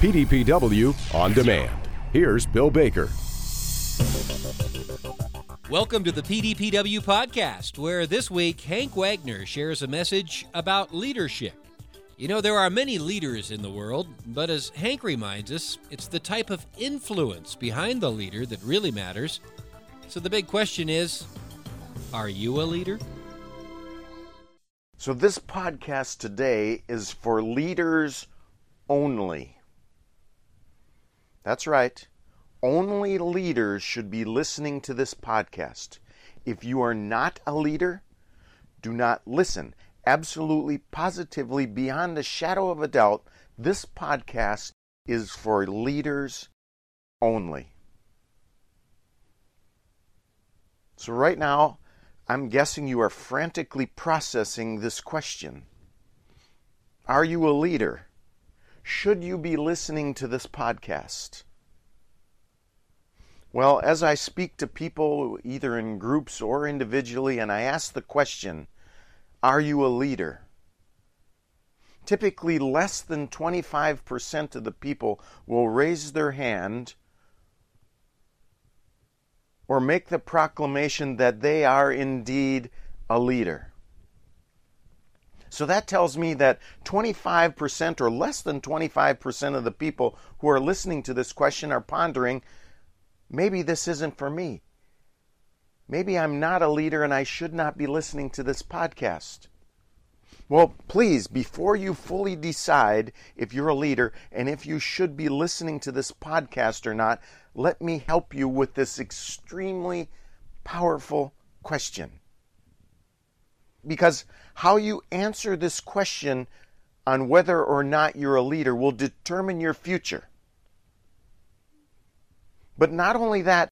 PDPW On Demand. Here's Bill Baker. Welcome to the PDPW podcast, where this week Hank Wagner shares a message about leadership. You know, there are many leaders in the world, but as Hank reminds us, it's the type of influence behind the leader that really matters. So the big question is are you a leader? So, this podcast today is for leaders only. That's right. Only leaders should be listening to this podcast. If you are not a leader, do not listen. Absolutely, positively, beyond a shadow of a doubt, this podcast is for leaders only. So, right now, I'm guessing you are frantically processing this question Are you a leader? Should you be listening to this podcast? Well, as I speak to people, either in groups or individually, and I ask the question, Are you a leader? Typically, less than 25% of the people will raise their hand or make the proclamation that they are indeed a leader. So that tells me that 25% or less than 25% of the people who are listening to this question are pondering maybe this isn't for me. Maybe I'm not a leader and I should not be listening to this podcast. Well, please, before you fully decide if you're a leader and if you should be listening to this podcast or not, let me help you with this extremely powerful question. Because how you answer this question on whether or not you're a leader will determine your future. But not only that,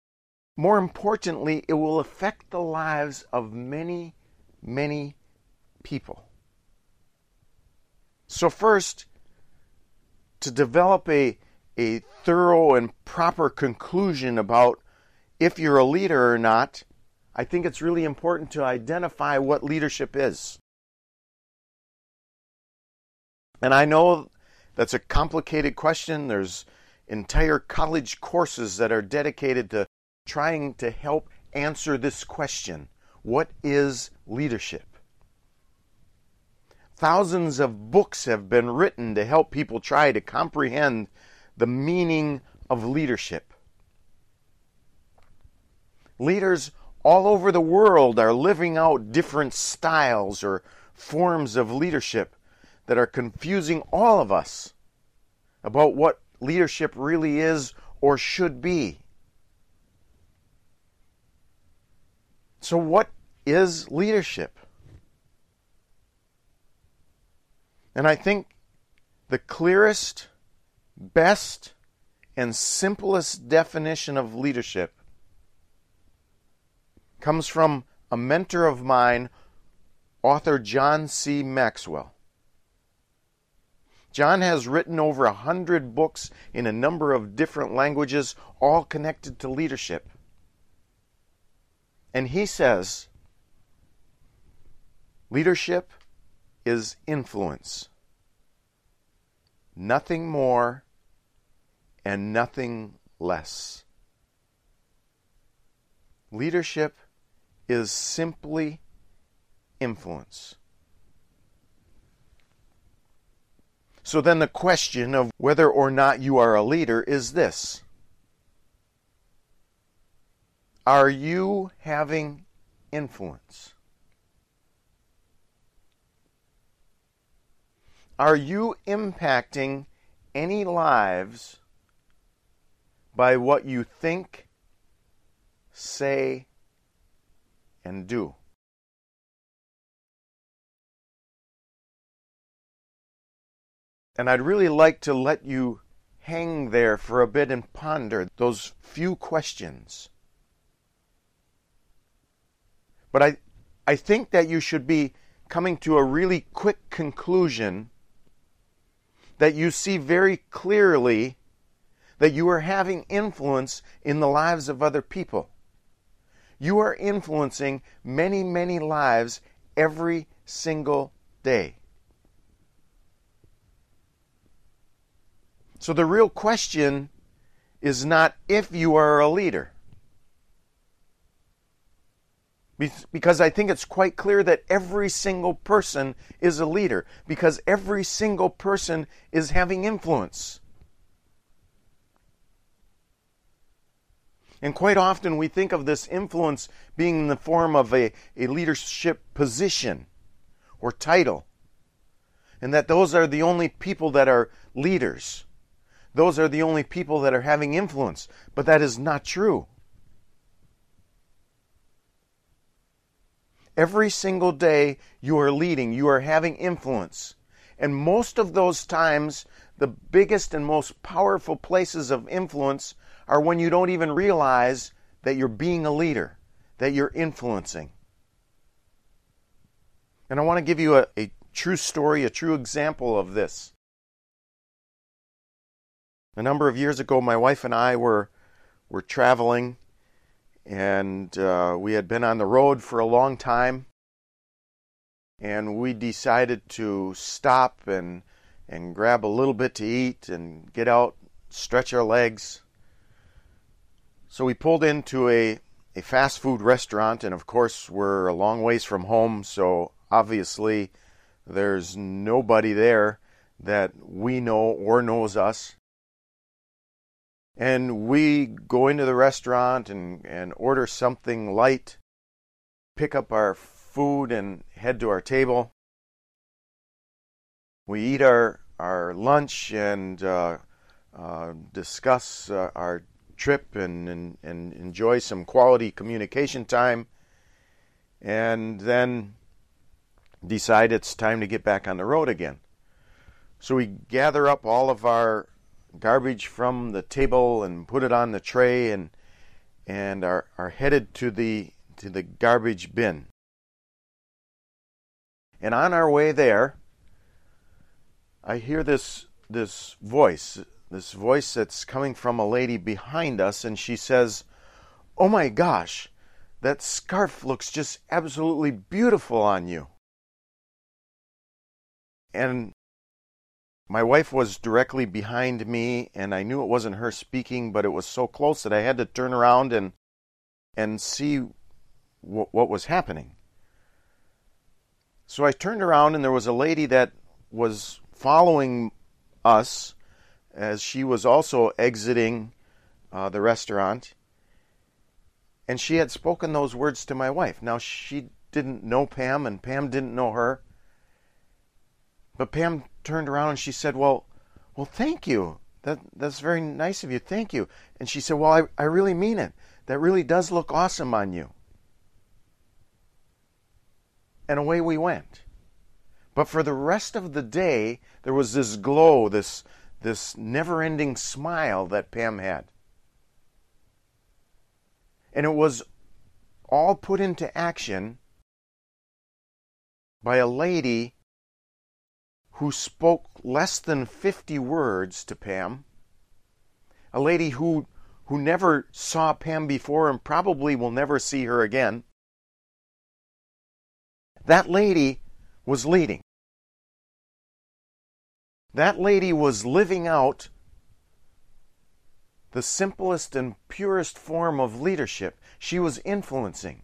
more importantly, it will affect the lives of many, many people. So, first, to develop a a thorough and proper conclusion about if you're a leader or not, I think it's really important to identify what leadership is. And I know that's a complicated question. There's entire college courses that are dedicated to trying to help answer this question What is leadership? Thousands of books have been written to help people try to comprehend the meaning of leadership. Leaders all over the world are living out different styles or forms of leadership that are confusing all of us about what leadership really is or should be. So, what is leadership? And I think the clearest best and simplest definition of leadership comes from a mentor of mine, author John C. Maxwell. John has written over a hundred books in a number of different languages, all connected to leadership. And he says leadership is influence, nothing more and nothing less. Leadership is simply influence. So then the question of whether or not you are a leader is this Are you having influence? Are you impacting any lives by what you think, say, and do. And I'd really like to let you hang there for a bit and ponder those few questions. But I, I think that you should be coming to a really quick conclusion that you see very clearly that you are having influence in the lives of other people. You are influencing many, many lives every single day. So the real question is not if you are a leader. Because I think it's quite clear that every single person is a leader, because every single person is having influence. And quite often we think of this influence being in the form of a, a leadership position or title. And that those are the only people that are leaders. Those are the only people that are having influence. But that is not true. Every single day you are leading, you are having influence. And most of those times, the biggest and most powerful places of influence are when you don't even realize that you're being a leader, that you're influencing. And I want to give you a, a true story, a true example of this. A number of years ago, my wife and I were were traveling and uh, we had been on the road for a long time and we decided to stop and and grab a little bit to eat and get out stretch our legs so we pulled into a a fast food restaurant and of course we're a long ways from home so obviously there's nobody there that we know or knows us and we go into the restaurant and, and order something light, pick up our food, and head to our table. We eat our, our lunch and uh, uh, discuss uh, our trip and, and, and enjoy some quality communication time, and then decide it's time to get back on the road again. So we gather up all of our garbage from the table and put it on the tray and and are, are headed to the to the garbage bin. And on our way there, I hear this this voice, this voice that's coming from a lady behind us, and she says, "Oh my gosh, that scarf looks just absolutely beautiful on you." And my wife was directly behind me, and I knew it wasn't her speaking, but it was so close that I had to turn around and and see w- what was happening. So I turned around, and there was a lady that was following us as she was also exiting uh, the restaurant, and she had spoken those words to my wife. Now she didn't know Pam, and Pam didn't know her. But Pam turned around and she said, "Well, well, thank you. That that's very nice of you. Thank you." And she said, "Well, I I really mean it. That really does look awesome on you." And away we went. But for the rest of the day, there was this glow, this this never-ending smile that Pam had. And it was all put into action by a lady who spoke less than 50 words to Pam, a lady who, who never saw Pam before and probably will never see her again. That lady was leading. That lady was living out the simplest and purest form of leadership. She was influencing.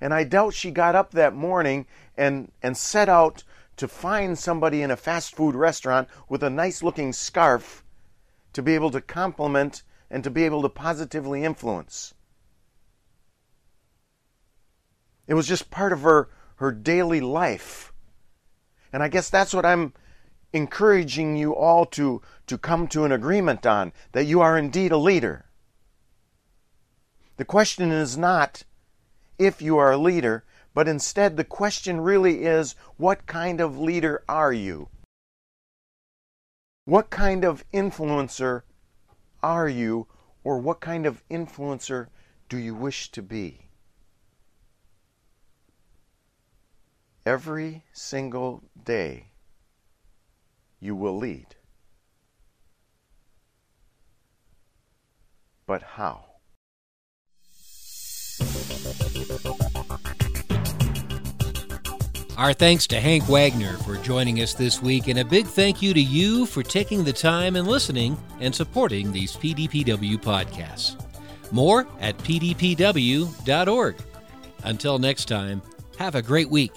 And I doubt she got up that morning and, and set out to find somebody in a fast food restaurant with a nice looking scarf to be able to compliment and to be able to positively influence. It was just part of her, her daily life. And I guess that's what I'm encouraging you all to, to come to an agreement on that you are indeed a leader. The question is not if you are a leader, but instead the question really is what kind of leader are you? What kind of influencer are you, or what kind of influencer do you wish to be? Every single day you will lead. But how? Our thanks to Hank Wagner for joining us this week, and a big thank you to you for taking the time and listening and supporting these PDPW podcasts. More at pdpw.org. Until next time, have a great week.